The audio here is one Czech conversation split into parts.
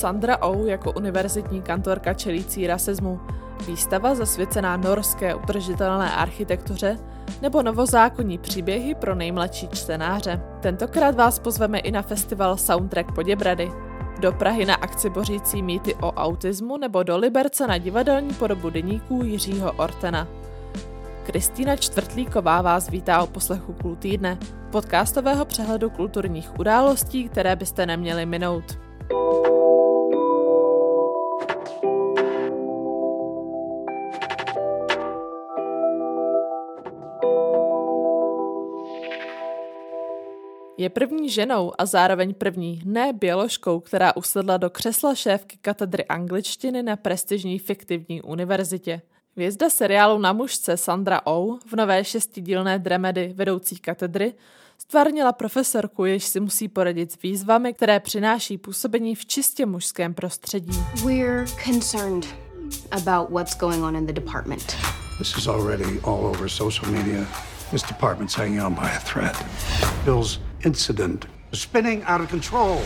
Sandra Oh jako univerzitní kantorka čelící rasismu, výstava zasvěcená norské udržitelné architektuře nebo novozákonní příběhy pro nejmladší čtenáře. Tentokrát vás pozveme i na festival Soundtrack Poděbrady, do Prahy na akci bořící mýty o autismu nebo do Liberce na divadelní podobu deníků Jiřího Ortena. Kristýna Čtvrtlíková vás vítá o poslechu Kultýdne, podcastového přehledu kulturních událostí, které byste neměli minout. Je první ženou a zároveň první ne běložkou, která usedla do křesla šéfky katedry angličtiny na prestižní fiktivní univerzitě. Hvězda seriálu Na mužce Sandra Oh v nové šestidílné dramedy vedoucí katedry stvárnila profesorku, jež si musí poradit s výzvami, které přináší působení v čistě mužském prostředí. We're concerned about what's going on in the department. This is already all over social media. This department's hanging on by a thread. Bill's incident spinning out of control.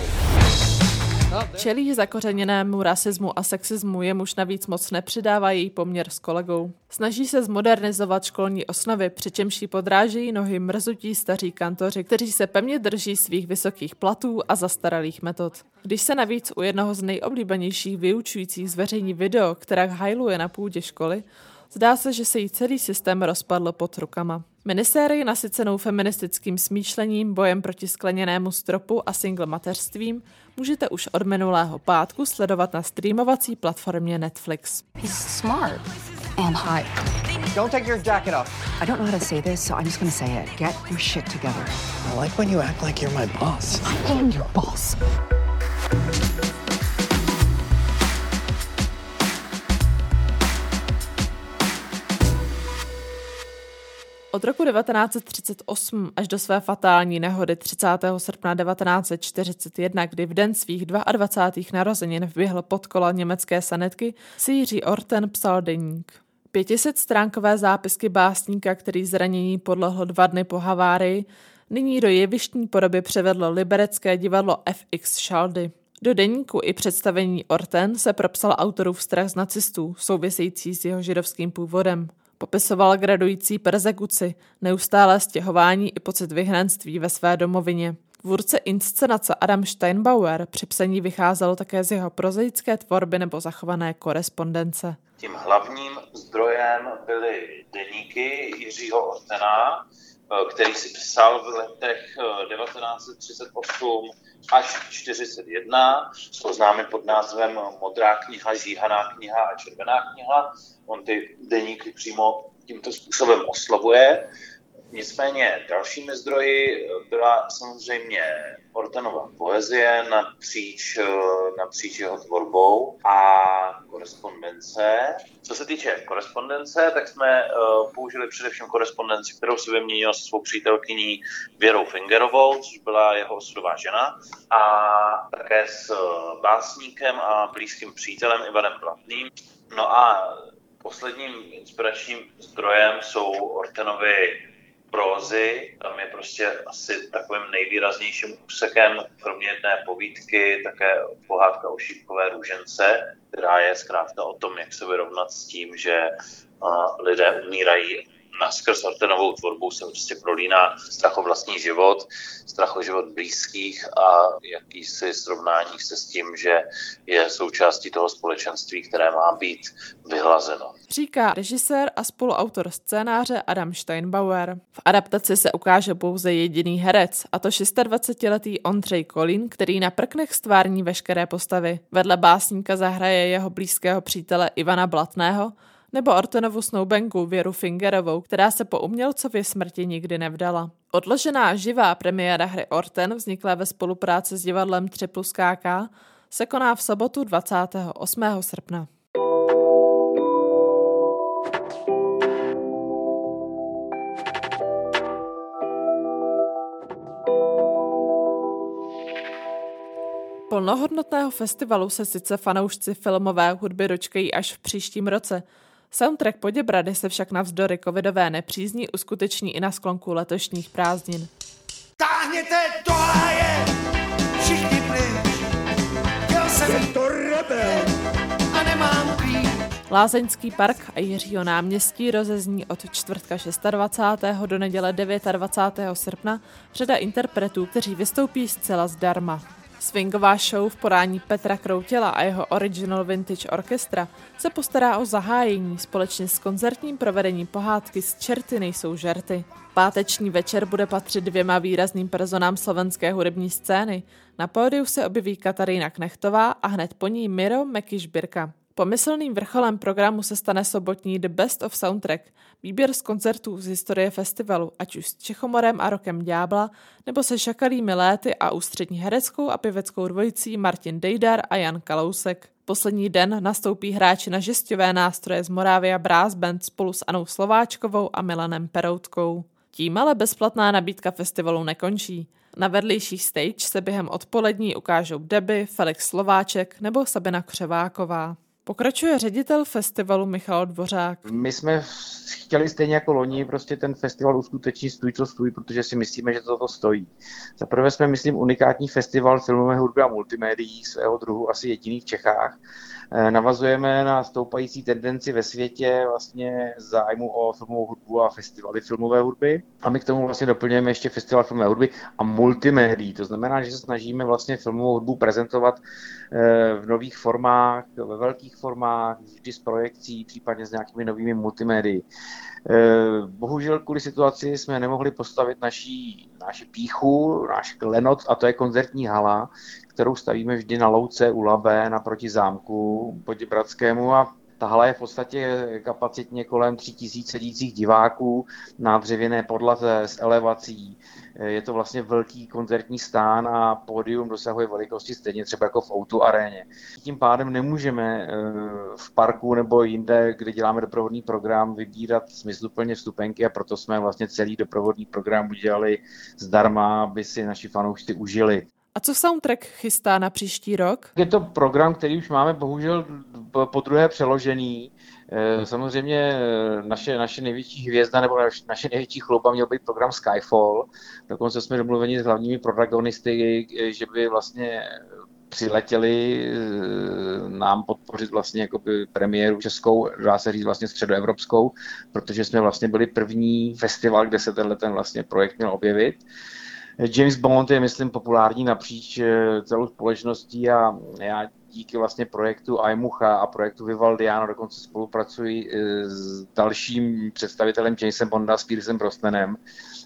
Čelí zakořeněnému rasismu a sexismu, jemuž navíc moc nepřidává její poměr s kolegou. Snaží se zmodernizovat školní osnovy, přičemž jí podrážejí nohy mrzutí staří kantoři, kteří se pevně drží svých vysokých platů a zastaralých metod. Když se navíc u jednoho z nejoblíbenějších vyučujících zveřejní video, která hajluje na půdě školy, Zdá se, že se jí celý systém rozpadl pod rukama. Minisérii nasycenou feministickým smýšlením, bojem proti skleněnému stropu a single mateřstvím můžete už od minulého pátku sledovat na streamovací platformě Netflix. He's smart and hot. Don't take your jacket off. I don't know how to say this, so I'm just gonna say it. Get your shit together. I like when you act like you're my boss. I am your boss. Od roku 1938 až do své fatální nehody 30. srpna 1941, kdy v den svých 22. narozenin vběhl pod kola německé sanetky, si Jiří Orten psal deník. 500 stránkové zápisky básníka, který zranění podlehl dva dny po havárii, nyní do jevištní podoby převedlo liberecké divadlo FX Šaldy. Do deníku i představení Orten se propsal autorův strach z nacistů, související s jeho židovským původem. Popisoval gradující persekuci, neustálé stěhování i pocit vyhnanství ve své domovině. Tvůrce inscenace Adam Steinbauer při psaní vycházel také z jeho prozaické tvorby nebo zachované korespondence. Tím hlavním zdrojem byly deníky Jiřího Ortena, který si psal v letech 1938 eh, až 41, to známe pod názvem Modrá kniha, Žíhaná kniha a Červená kniha. On ty deníky přímo tímto způsobem oslovuje. Nicméně dalšími zdroji byla samozřejmě Ortenova poezie napříč, eh, napříč jeho tvorbou a korespondence. Co se týče korespondence, tak jsme uh, použili především korespondenci, kterou si vyměnil se svou přítelkyní Věrou Fingerovou, což byla jeho osudová žena, a také s básníkem a blízkým přítelem Ivanem Blatným. No a posledním inspiračním zdrojem jsou Ortenovy prózy, tam je prostě asi takovým nejvýraznějším úsekem, kromě jedné povídky, také pohádka o šípkové růžence, která je zkrátka o tom, jak se vyrovnat s tím, že lidé umírají naskrz Ortenovou tvorbou se prostě prolíná strach o vlastní život, strach o život blízkých a jakýsi srovnání se s tím, že je součástí toho společenství, které má být vyhlazeno. Říká režisér a spoluautor scénáře Adam Steinbauer. V adaptaci se ukáže pouze jediný herec, a to 26-letý Ondřej Kolín, který na prknech stvární veškeré postavy. Vedle básníka zahraje jeho blízkého přítele Ivana Blatného, nebo Ortenovu snoubenku Věru Fingerovou, která se po umělcově smrti nikdy nevdala. Odložená živá premiéra hry Orten, vzniklá ve spolupráci s divadlem 3 plus KK, se koná v sobotu 28. srpna. Plnohodnotného festivalu se sice fanoušci filmové hudby dočkají až v příštím roce, Soundtrack Poděbrady se však navzdory covidové nepřízní uskuteční i na sklonku letošních prázdnin. Táhněte, tohle je, všichni pryč, já jsem je to rebel a nemám klíč. Lázeňský park a Jiřího náměstí rozezní od čtvrtka 26. do neděle 29. srpna řada interpretů, kteří vystoupí zcela zdarma. Swingová show v podání Petra Kroutěla a jeho Original Vintage Orchestra se postará o zahájení společně s koncertním provedením pohádky z Čerty nejsou žerty. Páteční večer bude patřit dvěma výrazným personám slovenské hudební scény. Na pódiu se objeví Katarína Knechtová a hned po ní Miro Mekišbirka. Pomyslným vrcholem programu se stane sobotní The Best of Soundtrack, výběr z koncertů z historie festivalu, ať už s Čechomorem a Rokem Ďábla, nebo se šakalými léty a ústřední hereckou a pěveckou dvojicí Martin Dejdar a Jan Kalousek. Poslední den nastoupí hráči na žesťové nástroje z Moravia Brass Band spolu s Anou Slováčkovou a Milanem Peroutkou. Tím ale bezplatná nabídka festivalu nekončí. Na vedlejších stage se během odpolední ukážou Deby, Felix Slováček nebo Sabina Křeváková. Pokračuje ředitel festivalu Michal Dvořák. My jsme chtěli stejně jako loni prostě ten festival uskutečnit stůj co stůj, protože si myslíme, že to, to stojí. Za prvé jsme, myslím, unikátní festival filmové hudby a multimédií svého druhu, asi jediný v Čechách. Eh, navazujeme na stoupající tendenci ve světě vlastně zájmu o filmovou hudbu a festivaly filmové hudby. A my k tomu vlastně doplňujeme ještě festival filmové hudby a multimédií. To znamená, že se snažíme vlastně filmovou hudbu prezentovat eh, v nových formách, ve velkých formách, vždy s projekcí, případně s nějakými novými multimédii. Eh, bohužel kvůli situaci jsme nemohli postavit naší, naši píchu, náš klenot, a to je koncertní hala, kterou stavíme vždy na louce u Labé naproti zámku Poděbradskému a ta hala je v podstatě kapacitně kolem 3000 sedících diváků na dřevěné podlaze s elevací. Je to vlastně velký koncertní stán a pódium dosahuje velikosti stejně třeba jako v Outu aréně. Tím pádem nemůžeme eh, v parku nebo jinde, kde děláme doprovodný program, vybírat smysluplně vstupenky a proto jsme vlastně celý doprovodný program udělali zdarma, aby si naši fanoušci užili. A co soundtrack chystá na příští rok? Je to program, který už máme bohužel po druhé přeložený. Eh, samozřejmě eh, naše, naše největší hvězda nebo naše největší chluba měl být program Skyfall. Dokonce jsme domluveni s hlavními protagonisty, eh, že by vlastně přiletěli nám podpořit vlastně jakoby premiéru českou, dá se říct vlastně středoevropskou, protože jsme vlastně byli první festival, kde se tenhle ten vlastně projekt měl objevit. James Bond je, myslím, populární napříč eh, celou společností a já díky vlastně projektu Aimucha a projektu Vivaldiano dokonce spolupracuji eh, s dalším představitelem Jamesa Bonda, s Piersem Brosnanem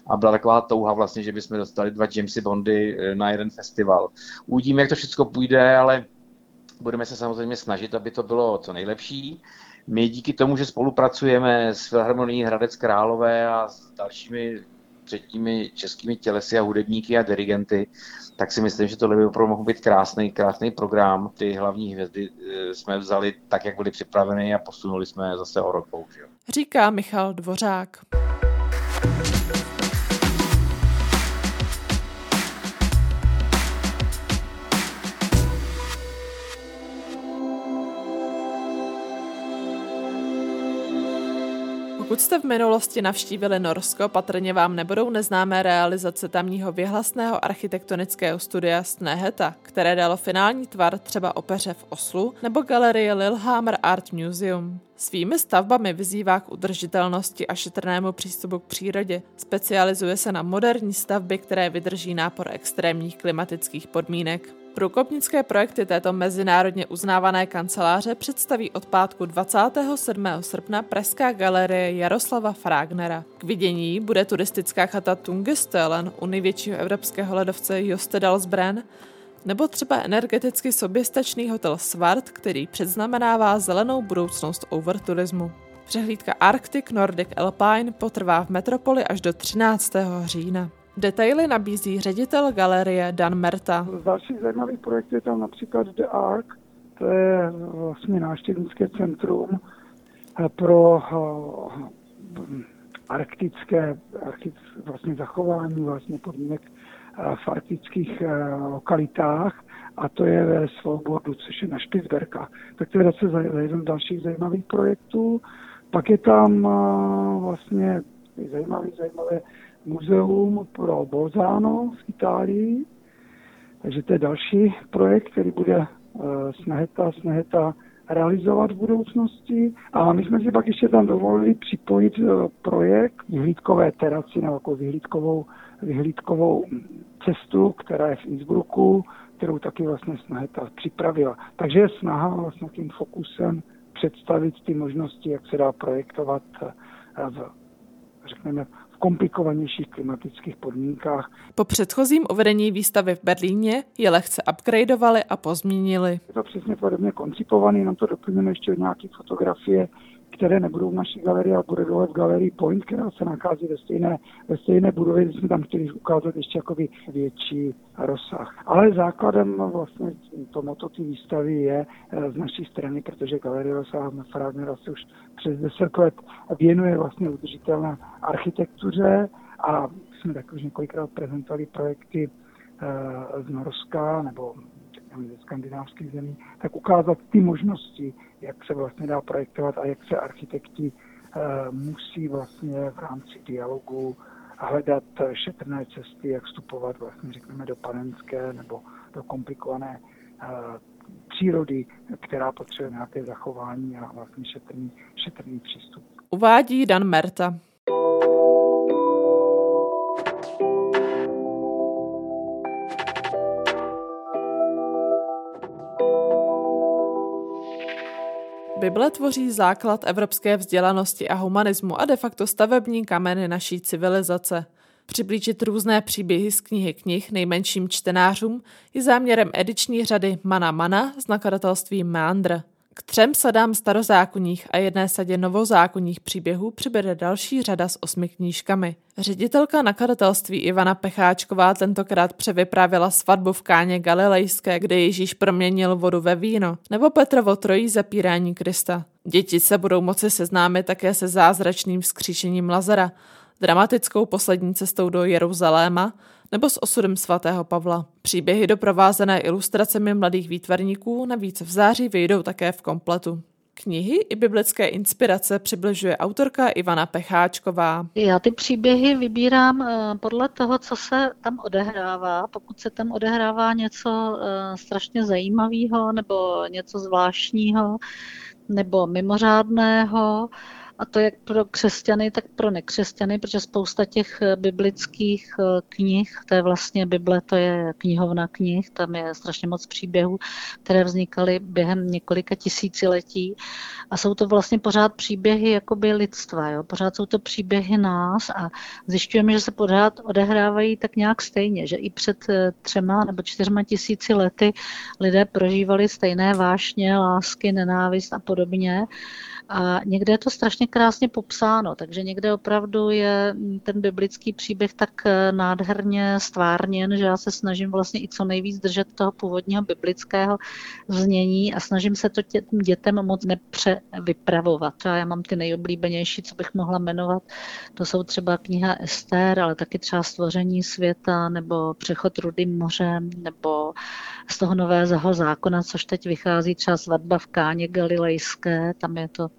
a byla taková touha vlastně, že bychom dostali dva Jamesy Bondy eh, na jeden festival. Uvidíme, jak to všechno půjde, ale budeme se samozřejmě snažit, aby to bylo co nejlepší. My díky tomu, že spolupracujeme s Filharmonií Hradec Králové a s dalšími třetími českými tělesy a hudebníky a dirigenty, tak si myslím, že tohle by opravdu mohl být krásný, krásný program. Ty hlavní hvězdy eh, jsme vzali tak, jak byly připraveny a posunuli jsme zase o rok. Říká Michal Dvořák. Pokud jste v minulosti navštívili Norsko, patrně vám nebudou neznámé realizace tamního věhlasného architektonického studia Sneheta, které dalo finální tvar třeba opeře v Oslu nebo galerii Lillehammer Art Museum. Svými stavbami vyzývá k udržitelnosti a šetrnému přístupu k přírodě. Specializuje se na moderní stavby, které vydrží nápor extrémních klimatických podmínek. Průkopnické projekty této mezinárodně uznávané kanceláře představí od pátku 27. srpna Pražská galerie Jaroslava Fragnera. K vidění bude turistická chata Tungestelen u největšího evropského ledovce Jostedalsbren, nebo třeba energeticky soběstačný hotel Svart, který předznamenává zelenou budoucnost overturismu. Přehlídka Arctic Nordic Alpine potrvá v metropoli až do 13. října. Detaily nabízí ředitel galerie Dan Merta. Z dalších zajímavých projektů je tam například The Ark, to je vlastně návštěvnické centrum eh, pro eh, arktické, vlastně zachování vlastně podmínek eh, v arktických lokalitách a to je ve Svobodu, což je na Špicberka. Tak to je zase jeden z dalších zajímavých projektů. Pak je tam vlastně zajímavý, zajímavé muzeum pro Bolzano v Itálii. Takže to je další projekt, který bude uh, Snaheta, Snaheta realizovat v budoucnosti. A my jsme si pak ještě tam dovolili připojit projekt vyhlídkové terasy nebo jako vyhlídkovou, vyhlídkovou cestu, která je v Innsbrucku, kterou taky vlastně Snaheta připravila. Takže je snaha vlastně tím fokusem představit ty možnosti, jak se dá projektovat v, řekněme, v komplikovanějších klimatických podmínkách. Po předchozím uvedení výstavy v Berlíně je lehce upgradeovali a pozměnili. Je to přesně podobně koncipovaný, nám to doplňujeme ještě nějaké fotografie které nebudou v naší galerii, ale bude dole v galerii Point, která se nachází ve stejné, ve stejné budově, kde jsme tam chtěli ukázat ještě jakoby větší rozsah. Ale základem vlastně tomuto ty výstavy je eh, z naší strany, protože Galerie Rosa Fragner asi už přes 10 let věnuje vlastně udržitelné architektuře a jsme tak už několikrát prezentovali projekty eh, z Norska nebo ze skandinávských zemí, tak ukázat ty možnosti, jak se vlastně dá projektovat a jak se architekti uh, musí vlastně v rámci dialogu hledat šetrné cesty, jak vstupovat vlastně, řekněme, do panenské nebo do komplikované uh, přírody, která potřebuje nějaké zachování a vlastně šetrný, šetrný přístup. Uvádí Dan Merta. Bible tvoří základ evropské vzdělanosti a humanismu a de facto stavební kameny naší civilizace. Přiblížit různé příběhy z knihy knih nejmenším čtenářům je záměrem ediční řady Mana Mana z nakladatelství Meandr. K třem sadám starozákonních a jedné sadě novozákonních příběhů přibude další řada s osmi knížkami. Ředitelka nakladatelství Ivana Pecháčková tentokrát převyprávila svatbu v Káně Galilejské, kde Ježíš proměnil vodu ve víno, nebo Petrovo trojí zapírání Krista. Děti se budou moci seznámit také se zázračným vzkříšením Lazara, dramatickou poslední cestou do Jeruzaléma nebo s osudem svatého Pavla. Příběhy doprovázené ilustracemi mladých výtvarníků navíc v září vyjdou také v kompletu. Knihy i biblické inspirace přibližuje autorka Ivana Pecháčková. Já ty příběhy vybírám eh, podle toho, co se tam odehrává. Pokud se tam odehrává něco eh, strašně zajímavého nebo něco zvláštního nebo mimořádného, a to jak pro křesťany, tak pro nekřesťany, protože spousta těch eh, biblických eh, knih, to je vlastně Bible, to je knihovna knih, tam je strašně moc příběhů, které vznikaly během několika tisíciletí a jsou to vlastně pořád příběhy jakoby lidstva, jo? pořád jsou to příběhy nás a zjišťujeme, že se pořád odehrávají tak nějak stejně, že i před eh, třema nebo čtyřma tisíci lety lidé prožívali stejné vášně, lásky, nenávist a podobně a někde je to strašně krásně popsáno, takže někde opravdu je ten biblický příběh tak eh, nádherně stvárněn, že já se snažím vlastně i co nejvíc držet toho původního biblického znění a snažím se to těm dětem moc nepřevypravovat. Já mám ty nejoblíbenější, co bych mohla jmenovat. To jsou třeba kniha Ester, ale taky třeba Stvoření světa nebo Přechod rudým mořem nebo z toho nového zákona, což teď vychází třeba svatba v Káně Galilejské, tam je to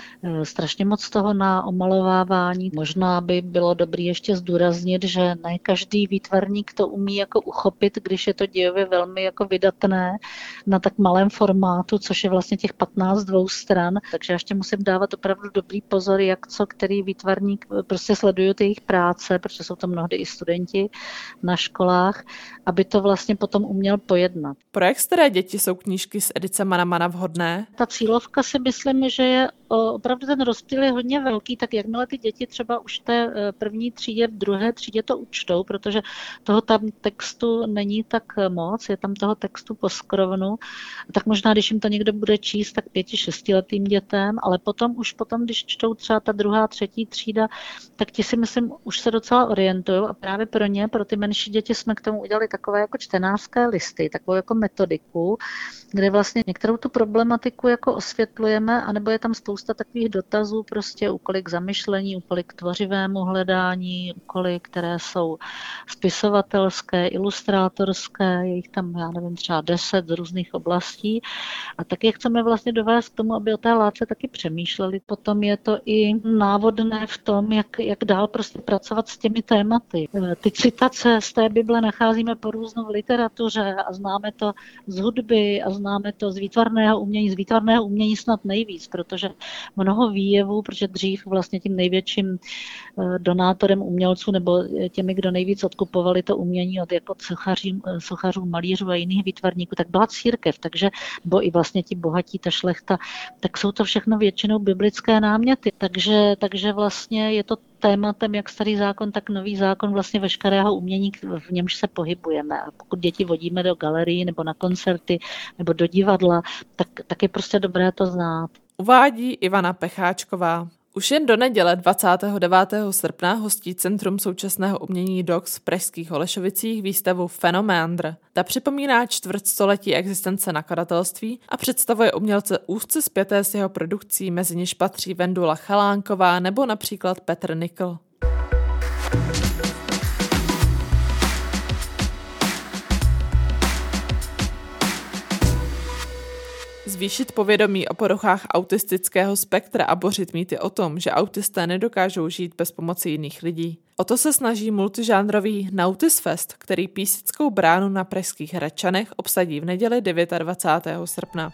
strašně moc toho na omalovávání. Možná by bylo dobré ještě zdůraznit, že ne každý výtvarník to umí jako uchopit, když je to dějově velmi jako vydatné na tak malém formátu, což je vlastně těch 15 dvou stran. Takže ještě musím dávat opravdu dobrý pozor, jak co který výtvarník, eh, prostě sledují ty jejich práce, protože jsou to mnohdy i studenti na školách, aby to vlastně potom uměl pojednat. Pro jak staré děti jsou knížky s edice Manamana vhodné? Ta cílovka si myslím, že je opravdu ten rozptyl je hodně velký, tak jakmile ty děti třeba už té eh, první třídě, v druhé třídě to učtou, protože toho tam textu není tak moc, je tam toho textu po skrovnu, tak možná, když jim to někdo bude číst, tak pěti, šestiletým dětem, ale potom už potom, když čtou třeba ta druhá, třetí třída, tak ti si myslím, už se docela orientují a právě pro ně, pro ty menší děti jsme k tomu udělali takové jako čtenářské listy, takovou jako metodiku, kde vlastně některou tu problematiku jako osvětlujeme, anebo je tam spousta spousta takových dotazů, prostě úkoly k zamyšlení, úkoly k tvořivému hledání, úkoly, které jsou spisovatelské, ilustrátorské, je jich tam, já nevím, třeba deset z různých oblastí. A taky chceme vlastně dovést k tomu, aby o té látce taky přemýšleli. Potom je to i návodné v tom, jak, jak dál prostě pracovat s těmi tématy. Ty citace z té Bible nacházíme po různou literatuře a známe to z hudby a známe to z výtvarného umění. Z výtvarného umění snad nejvíc, protože mnoho výjevů, protože dřív vlastně tím největším eh, donátorem umělců nebo těmi, kdo nejvíc odkupovali to umění od jako sochařů, sochařů malířů a jiných výtvarníků, tak byla církev, takže, bo i vlastně ti bohatí, ta šlechta, tak jsou to všechno většinou biblické náměty. Takže, takže vlastně je to tématem jak starý zákon, tak nový zákon vlastně veškerého umění, v němž se pohybujeme. A pokud děti vodíme do galerii nebo na koncerty nebo do divadla, tak, tak je prostě dobré to znát. Uvádí Ivana Pecháčková. Už jen do neděle 29. srpna hostí Centrum současného umění DOX v pražských Holešovicích výstavu Fenoméndr. Ta připomíná čtvrtstoletí existence nakladatelství a představuje umělce úzce zpěté s jeho produkcí, mezi něž patří Vendula Chalánková nebo například Petr Nikl. Zvýšit povědomí o poruchách autistického spektra a bořit mýty o tom, že autisté nedokážou žít bez pomoci jiných lidí. O to se snaží multižánrový Nautis Fest, který písickou bránu na pražských Hradčanech obsadí v neděli 29. srpna.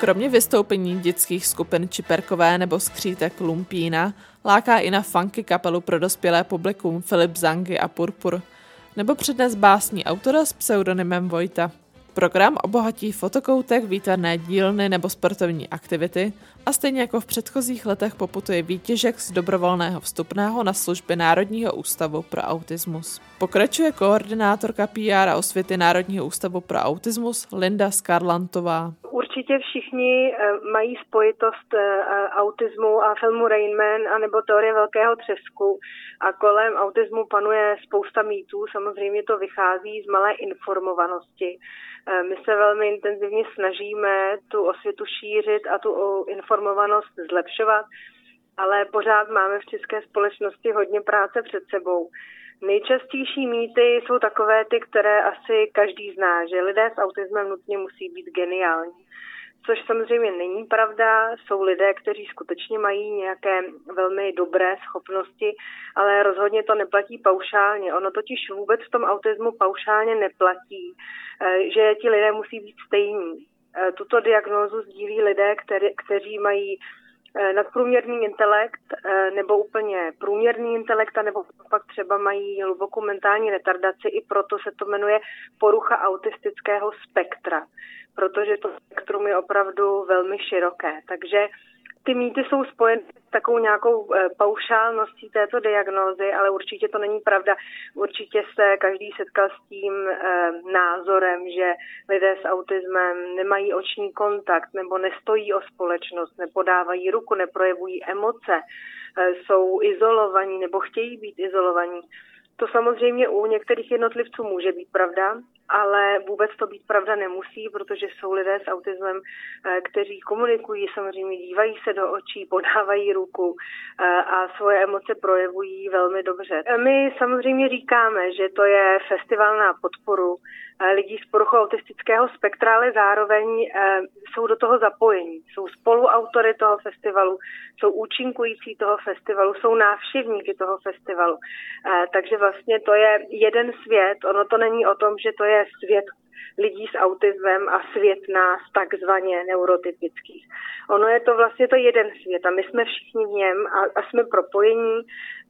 Kromě vystoupení dětských skupin Čiperkové nebo Skřítek Lumpína láká i na funky kapelu pro dospělé publikum Filip Zangy a Purpur, nebo přednes básní autora s pseudonymem Vojta. Program obohatí fotokoutek, výtvarné dílny nebo sportovní aktivity a stejně jako v předchozích letech poputuje výtěžek z dobrovolného vstupného na služby Národního ústavu pro autismus. Pokračuje koordinátorka PR a osvěty Národního ústavu pro autismus Linda Skarlantová. Určitě všichni eh, mají spojitost eh, autismu a filmu Rain Man a nebo teorie velkého třesku a kolem autismu panuje spousta mýtů, samozřejmě to vychází z malé informovanosti. Eh, my se velmi intenzivně snažíme tu osvětu šířit a tu informovanost zlepšovat, ale pořád máme v české společnosti hodně práce před sebou. Nejčastější mýty jsou takové ty, které asi každý zná, že lidé s autismem nutně musí být geniální. Což samozřejmě není pravda, jsou lidé, kteří skutečně mají nějaké velmi dobré schopnosti, ale rozhodně to neplatí paušálně. Ono totiž vůbec v tom autismu paušálně neplatí, eh, že ti lidé musí být stejní. Eh, tuto diagnózu sdílí lidé, který, kteří mají Eh, nadprůměrný intelekt nebo úplně průměrný intelekt, nebo pak třeba mají hlubokou mentální retardaci, i proto se to jmenuje porucha autistického spektra, protože to spektrum je opravdu velmi široké. Takže ty mýty jsou spojeny s takovou nějakou eh, paušálností této diagnózy, ale určitě to není pravda. Určitě se každý setkal s tím eh, názorem, že lidé s autismem nemají oční kontakt nebo nestojí o společnost, nepodávají ruku, neprojevují emoce, eh, jsou izolovaní nebo chtějí být izolovaní. To samozřejmě u některých jednotlivců může být pravda, ale vůbec to být pravda nemusí, protože jsou lidé s autismem, eh, kteří komunikují, samozřejmě dívají se do očí, podávají ruku eh, a svoje emoce projevují velmi dobře. My samozřejmě říkáme, že to je festival na podporu eh, lidí s poruchou autistického spektra, ale zároveň jsou do toho zapojení. Jsou spoluautory toho festivalu, jsou účinkující toho festivalu, jsou návštěvníky toho festivalu. Takže vlastně to je jeden svět. Ono to není o tom, že to je svět lidí s autismem a svět nás takzvaně neurotypických. Ono je to vlastně to jeden svět a my jsme všichni v něm a, a jsme propojení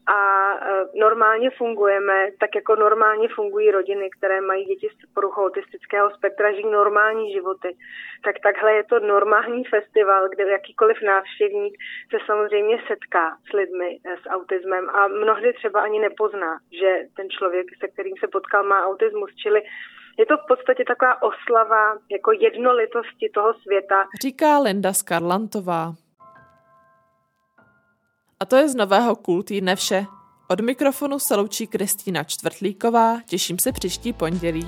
a e, normálně fungujeme, tak jako normálně fungují rodiny, které mají děti s poruchou autistického spektra, žijí normální životy. Tak takhle je to normální festival, kde jakýkoliv návštěvník se samozřejmě setká s lidmi e, s autismem a mnohdy třeba ani nepozná, že ten člověk, se kterým se potkal, má autismus, čili je to v podstatě taková oslava jako jednolitosti toho světa. Říká Linda Skarlantová. A to je z nového Cool týdne vše. Od mikrofonu se loučí Kristýna Čtvrtlíková, těším se příští pondělí.